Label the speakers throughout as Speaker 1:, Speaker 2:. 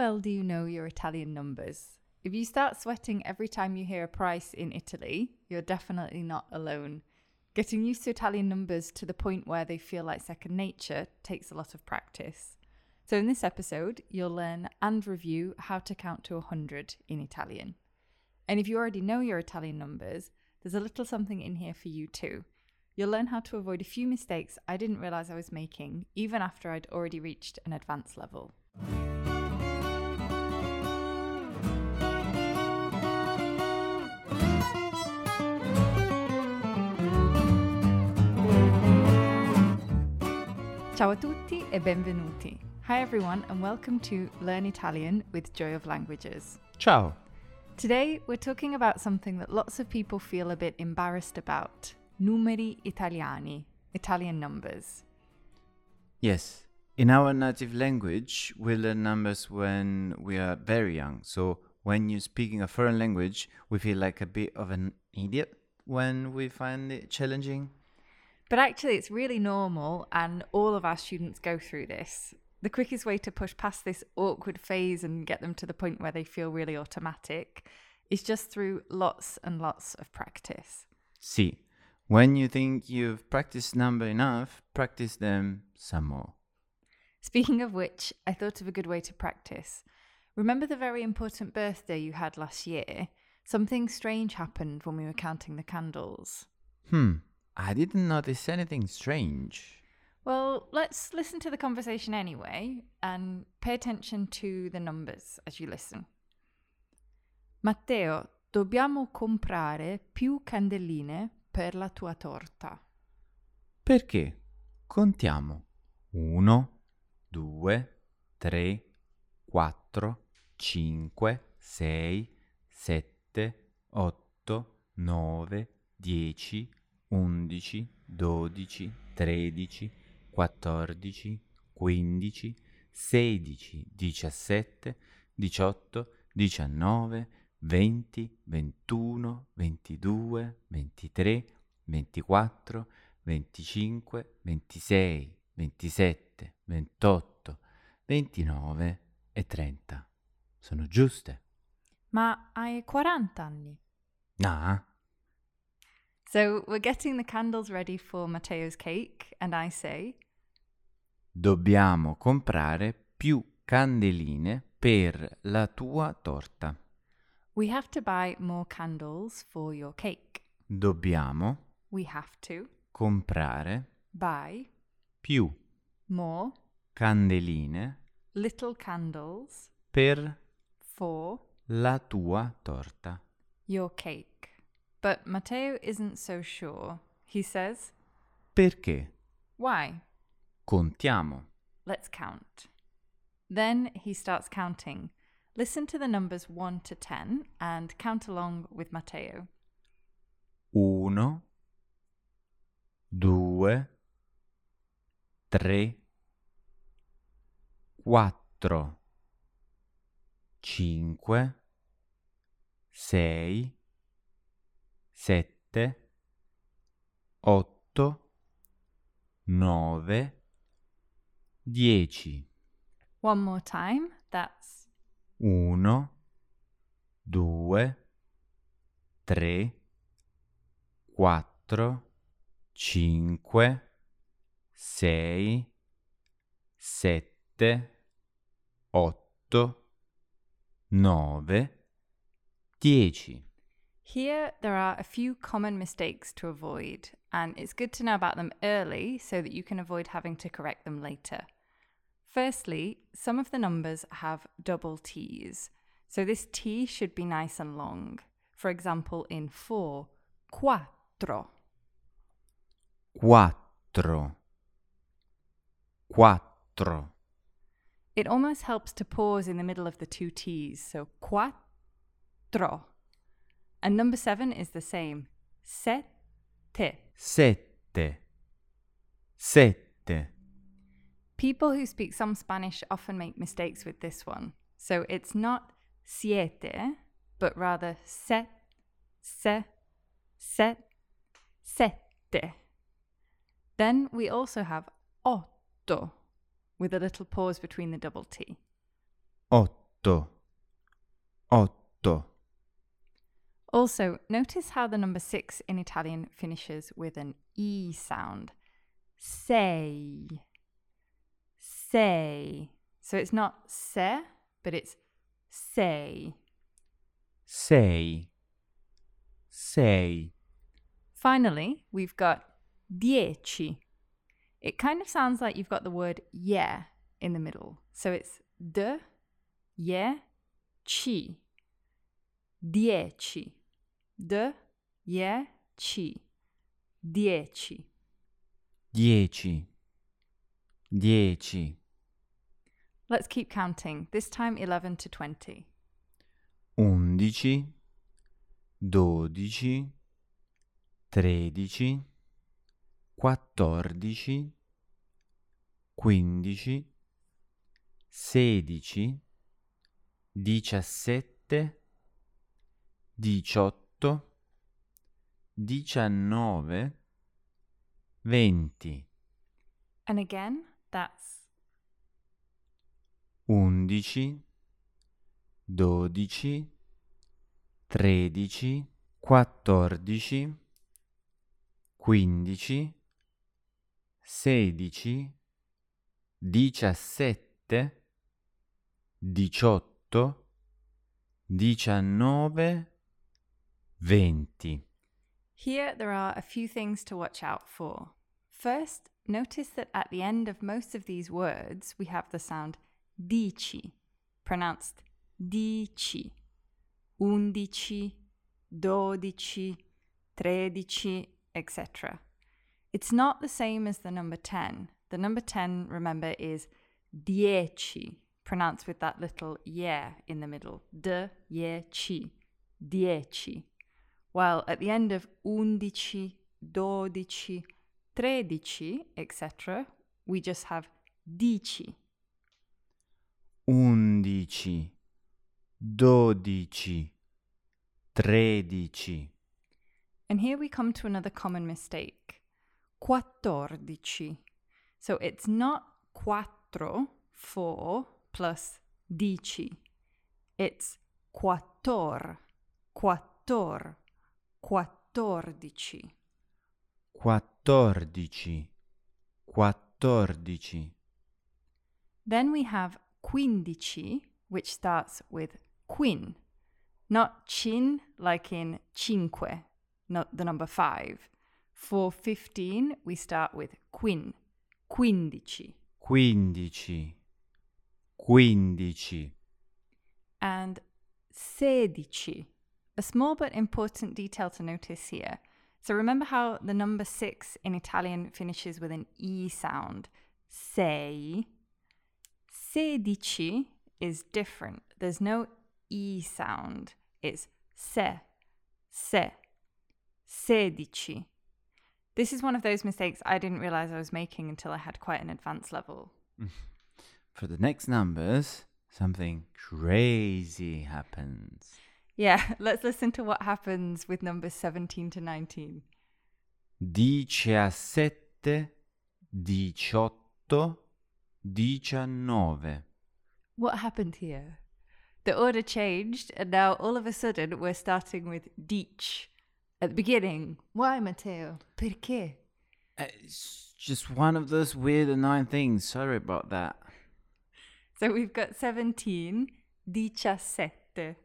Speaker 1: well do you know your Italian numbers? If you start sweating every time you hear a price in Italy, you're definitely not alone. Getting used to Italian numbers to the point where they feel like second nature takes a lot of practice. So, in this episode, you'll learn and review how to count to 100 in Italian. And if you already know your Italian numbers, there's a little something in here for you too. You'll learn how to avoid a few mistakes I didn't realize I was making, even after I'd already reached an advanced level. Ciao a tutti e benvenuti. Hi everyone and welcome to Learn Italian with Joy of Languages.
Speaker 2: Ciao.
Speaker 1: Today we're talking about something that lots of people feel a bit embarrassed about. Numeri italiani, Italian numbers.
Speaker 2: Yes, in our native language, we learn numbers when we are very young. So when you're speaking a foreign language, we feel like a bit of an idiot when we find it challenging.
Speaker 1: But actually, it's really normal, and all of our students go through this. The quickest way to push past this awkward phase and get them to the point where they feel really automatic is just through lots and lots of practice.
Speaker 2: See, when you think you've practiced number enough, practice them some more.
Speaker 1: Speaking of which, I thought of a good way to practice. Remember the very important birthday you had last year? Something strange happened when we were counting the candles.
Speaker 2: Hmm, I didn't notice anything strange.
Speaker 1: Well, let's listen to the conversation anyway and pay attention to the numbers as you listen. Matteo, dobbiamo comprare più candeline per la tua torta.
Speaker 2: Perché? Contiamo. Uno, due, tre, quattro, cinque, sei, sette, otto, nove, dieci, undici, dodici, tredici, quattordici, quindici, sedici, diciassette, diciotto, diciannove, venti, ventuno, ventidue, ventitré, ventiquattro, venticinque, ventisei, ventisette, ventotto, ventinove e trenta. Sono giuste?
Speaker 1: Ma hai 40 anni.
Speaker 2: Ah,
Speaker 1: So we're getting the candles ready for Matteo's cake, and I say,
Speaker 2: dobbiamo comprare più candeline per la tua torta.
Speaker 1: We have to buy more candles for your cake.
Speaker 2: Dobbiamo
Speaker 1: We have to
Speaker 2: comprare
Speaker 1: buy
Speaker 2: più
Speaker 1: more
Speaker 2: candeline
Speaker 1: little candles
Speaker 2: per
Speaker 1: for
Speaker 2: la tua torta.
Speaker 1: your cake. But Matteo isn't so sure. He says,
Speaker 2: Perché?
Speaker 1: Why?
Speaker 2: Contiamo.
Speaker 1: Let's count. Then he starts counting. Listen to the numbers 1 to 10 and count along with Matteo.
Speaker 2: Uno, due, tre, quattro, cinque, sei, sette, otto, nove, dieci.
Speaker 1: One more time. That's
Speaker 2: Uno, due, tre, quattro, cinque, sei, sette, otto, nove, dieci.
Speaker 1: Here, there are a few common mistakes to avoid, and it's good to know about them early so that you can avoid having to correct them later. Firstly, some of the numbers have double T's, so this T should be nice and long. For example, in 4, quattro.
Speaker 2: Quattro, quattro,
Speaker 1: It almost helps to pause in the middle of the two T's, so quattro. And number 7 is the same, sette.
Speaker 2: sette, sette.
Speaker 1: People who speak some Spanish often make mistakes with this one. So it's not siete, but rather set, se, set, sette. Then we also have otto, with a little pause between the double T.
Speaker 2: otto, otto,
Speaker 1: Also, notice how the number six in Italian finishes with an E sound. Sei. Sei. So it's not se, but it's say.
Speaker 2: Say. Say.
Speaker 1: Finally, we've got dieci. It kind of sounds like you've got the word yeah in the middle. So it's de, yeah, ci. Dieci. Ci. Dieci.
Speaker 2: dieci, dieci,
Speaker 1: Let's keep counting, this time 11 to 20.
Speaker 2: undici, dodici, tredici, quattordici, quindici, sedici, diciassette, diciotto, diciannove, venti,
Speaker 1: And again, that's
Speaker 2: undici, dodici, tredici, quattordici, quindici, sedici, diciassette, diciotto, diciannove, venti.
Speaker 1: Here, there are a few things to watch out for. First, notice that at the end of most of these words, we have the sound dici, pronounced dici, undici, dodici, tredici, etc. It's not the same as the number 10. The number 10, remember, is dieci, pronounced with that little yeah in the middle. De, ye, ci, dieci while at the end of undici, dodici, tredici, etc., we just have dici.
Speaker 2: undici, dodici, tredici,
Speaker 1: And here we come to another common mistake. Quattordici. So it's not quattro, four, plus dici. It's quattor, quattor, quattordici.
Speaker 2: quattordici, quattordici,
Speaker 1: Then we have quindici, which starts with quin, not cin like in cinque, not the number five. For 15, we start with quin, quindici.
Speaker 2: quindici, quindici,
Speaker 1: And sedici, a small but important detail to notice here. So remember how the number six in Italian finishes with an E sound, sei. Sedici is different. There's no E sound. It's se, se, sedici. This is one of those mistakes I didn't realize I was making until I had quite an advanced level.
Speaker 2: For the next numbers, something crazy happens.
Speaker 1: Yeah, let's listen to what happens with numbers 17 to 19.
Speaker 2: Diciassette, diciotto, diciannove.
Speaker 1: What happened here? The order changed, and now all of a sudden we're starting with dic. At the beginning, why, Matteo? Perché?
Speaker 2: Uh, It's just one of those weird, annoying things. Sorry about that.
Speaker 1: So we've got 17, diciassette.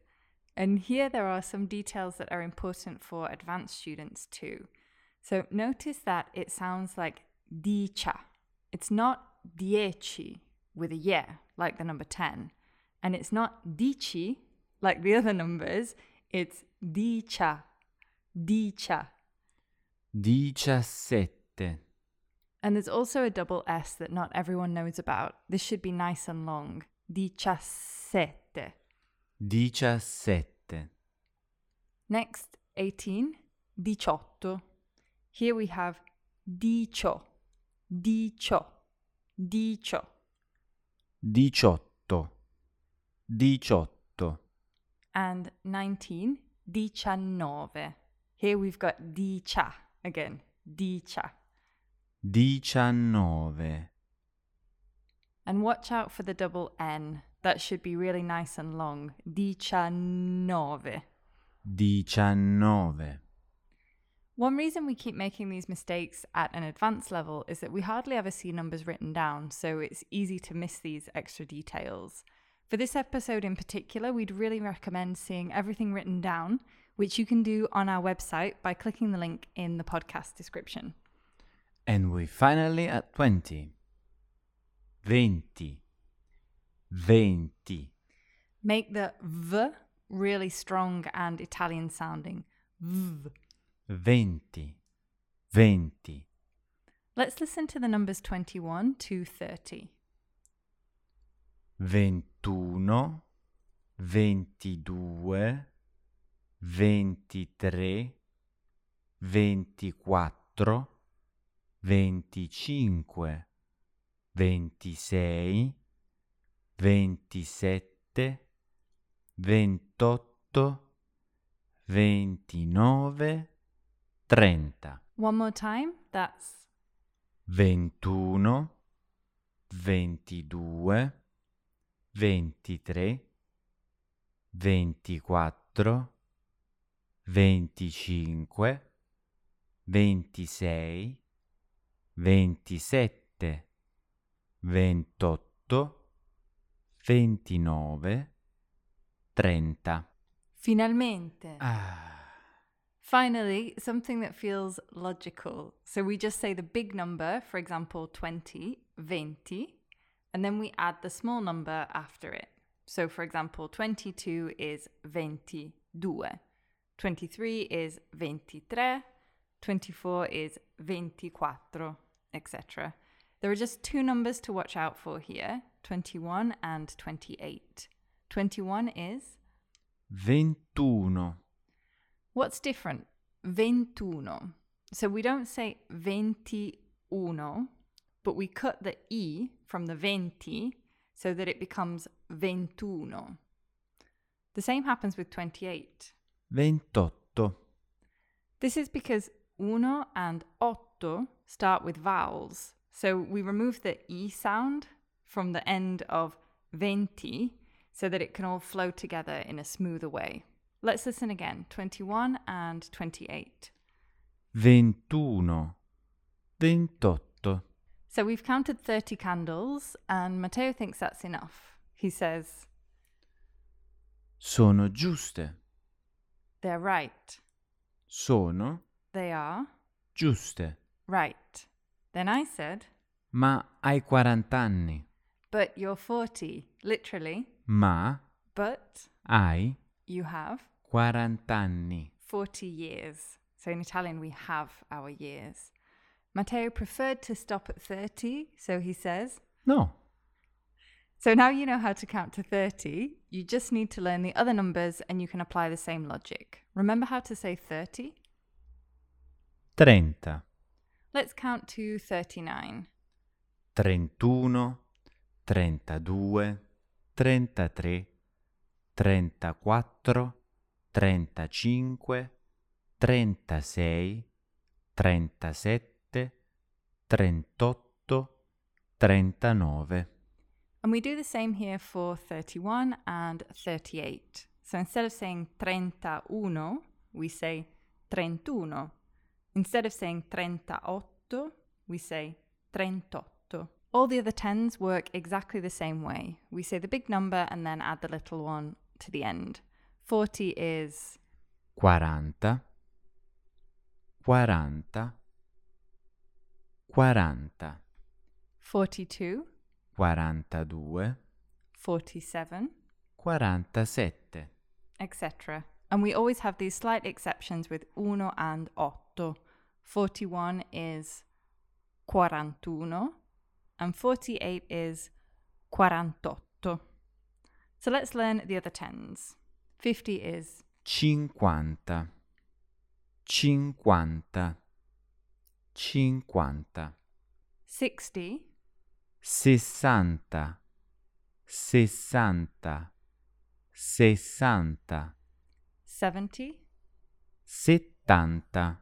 Speaker 1: And here there are some details that are important for advanced students too. So notice that it sounds like dicia. It's not dieci with a yeah, like the number 10. And it's not dici, like the other numbers. It's dicia, dicia.
Speaker 2: Diciassette,
Speaker 1: And there's also a double S that not everyone knows about. This should be nice and long. Diciassette.
Speaker 2: Diciassette,
Speaker 1: Next, 18, diciotto. Here we have dicio, dicio, dicio.
Speaker 2: diciotto, diciotto,
Speaker 1: And 19, diciannove. Here we've got dicia again, dicia.
Speaker 2: diciannove,
Speaker 1: And watch out for the double N. that should be really nice and long. Diciannove.
Speaker 2: Diciannove.
Speaker 1: One reason we keep making these mistakes at an advanced level is that we hardly ever see numbers written down, so it's easy to miss these extra details. For this episode in particular, we'd really recommend seeing everything written down, which you can do on our website by clicking the link in the podcast description.
Speaker 2: And we finally at 20. Venti. Venti.
Speaker 1: Make the V really strong and Italian sounding. V.
Speaker 2: Venti. Venti.
Speaker 1: Let's listen to the numbers 21 to 30.
Speaker 2: ventuno, ventidue, ventitré, ventiquattro, venticinque, ventisei, ventisette, ventotto, ventinove, trenta.
Speaker 1: One more time. That's
Speaker 2: ventuno, ventidue, ventitré, ventiquattro, venticinque, ventisei, ventisette, ventotto, ventinove, trenta.
Speaker 1: finalmente.
Speaker 2: Ah.
Speaker 1: Finally, something that feels logical. So we just say the big number, for example, 20, 20, and then we add the small number after it. So, for example, 22 is 22, 23 is 23, 24 is 24, etc. There are just two numbers to watch out for here 21 and 28. 21 is
Speaker 2: ventuno,
Speaker 1: What's different? Ventuno. So we don't say ventiuno, but we cut the E from the venti so that it becomes ventuno. The same happens with 28.
Speaker 2: ventotto,
Speaker 1: This is because uno and otto start with vowels. So we remove the e sound from the end of venti so that it can all flow together in a smoother way. Let's listen again 21 and 28.
Speaker 2: ventuno, ventotto.
Speaker 1: So we've counted 30 candles, and Matteo thinks that's enough. He says,
Speaker 2: Sono giuste.
Speaker 1: They're right.
Speaker 2: Sono
Speaker 1: They are
Speaker 2: giuste.
Speaker 1: right. Then I said,
Speaker 2: Ma hai 40 anni.
Speaker 1: But you're 40, literally.
Speaker 2: Ma
Speaker 1: But
Speaker 2: hai
Speaker 1: you have
Speaker 2: 40 anni.
Speaker 1: 40 years. So in Italian, we have our years. Matteo preferred to stop at 30, so he says,
Speaker 2: No.
Speaker 1: So now you know how to count to 30. You just need to learn the other numbers and you can apply the same logic. Remember how to say 30?
Speaker 2: 30.
Speaker 1: Let's count to 39.
Speaker 2: 31, 32, 33, 34, 35, 36, 37, 38, 39.
Speaker 1: And we do the same here for 31 and 38. So instead of saying 31, we say 31. Instead of saying 38, we say 38. All the other tens work exactly the same way. We say the big number and then add the little one to the end. 40 is
Speaker 2: 40, 40, 40,
Speaker 1: 42,
Speaker 2: 42,
Speaker 1: 47,
Speaker 2: 47.
Speaker 1: etc. And we always have these slight exceptions with uno and otto. 41 is 41 and 48 is 48. So let's learn the other tens. 50 is
Speaker 2: 50, 50, 50,
Speaker 1: 60,
Speaker 2: 60, 60, 60,
Speaker 1: 70,
Speaker 2: 70,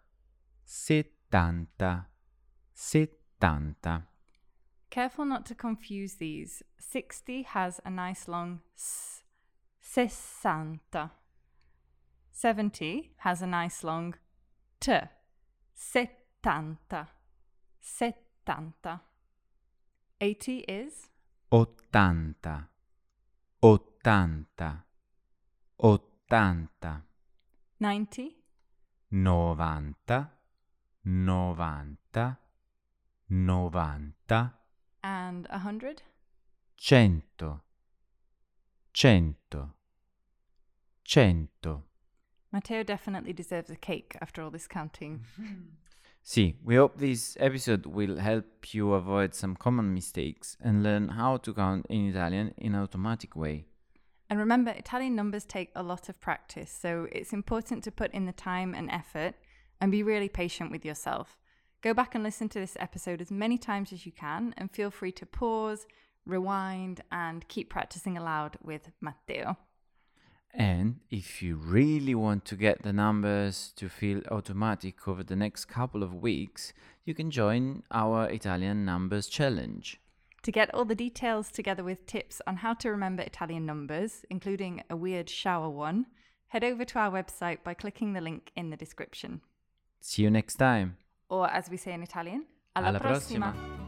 Speaker 2: 70, 70.
Speaker 1: Careful not to confuse these. 60 has a nice long s. Sessanta. 70 has a nice long t. Settanta. Settanta. 80 is
Speaker 2: ottanta, ottanta, ottanta,
Speaker 1: 90,
Speaker 2: novanta, novanta, novanta,
Speaker 1: and a 100.
Speaker 2: cento, cento, cento.
Speaker 1: Matteo definitely deserves a cake after all this counting.
Speaker 2: See, we hope this episode will help you avoid some common mistakes and learn how to count in Italian in an automatic way.
Speaker 1: And remember, Italian numbers take a lot of practice, so it's important to put in the time and effort and be really patient with yourself. Go back and listen to this episode as many times as you can, and feel free to pause, rewind, and keep practicing aloud with Matteo.
Speaker 2: And if you really want to get the numbers to feel automatic over the next couple of weeks, you can join our Italian Numbers Challenge.
Speaker 1: To get all the details together with tips on how to remember Italian numbers, including a weird shower one, head over to our website by clicking the link in the description.
Speaker 2: See you next time.
Speaker 1: Or as we say in Italian,
Speaker 2: alla prossima.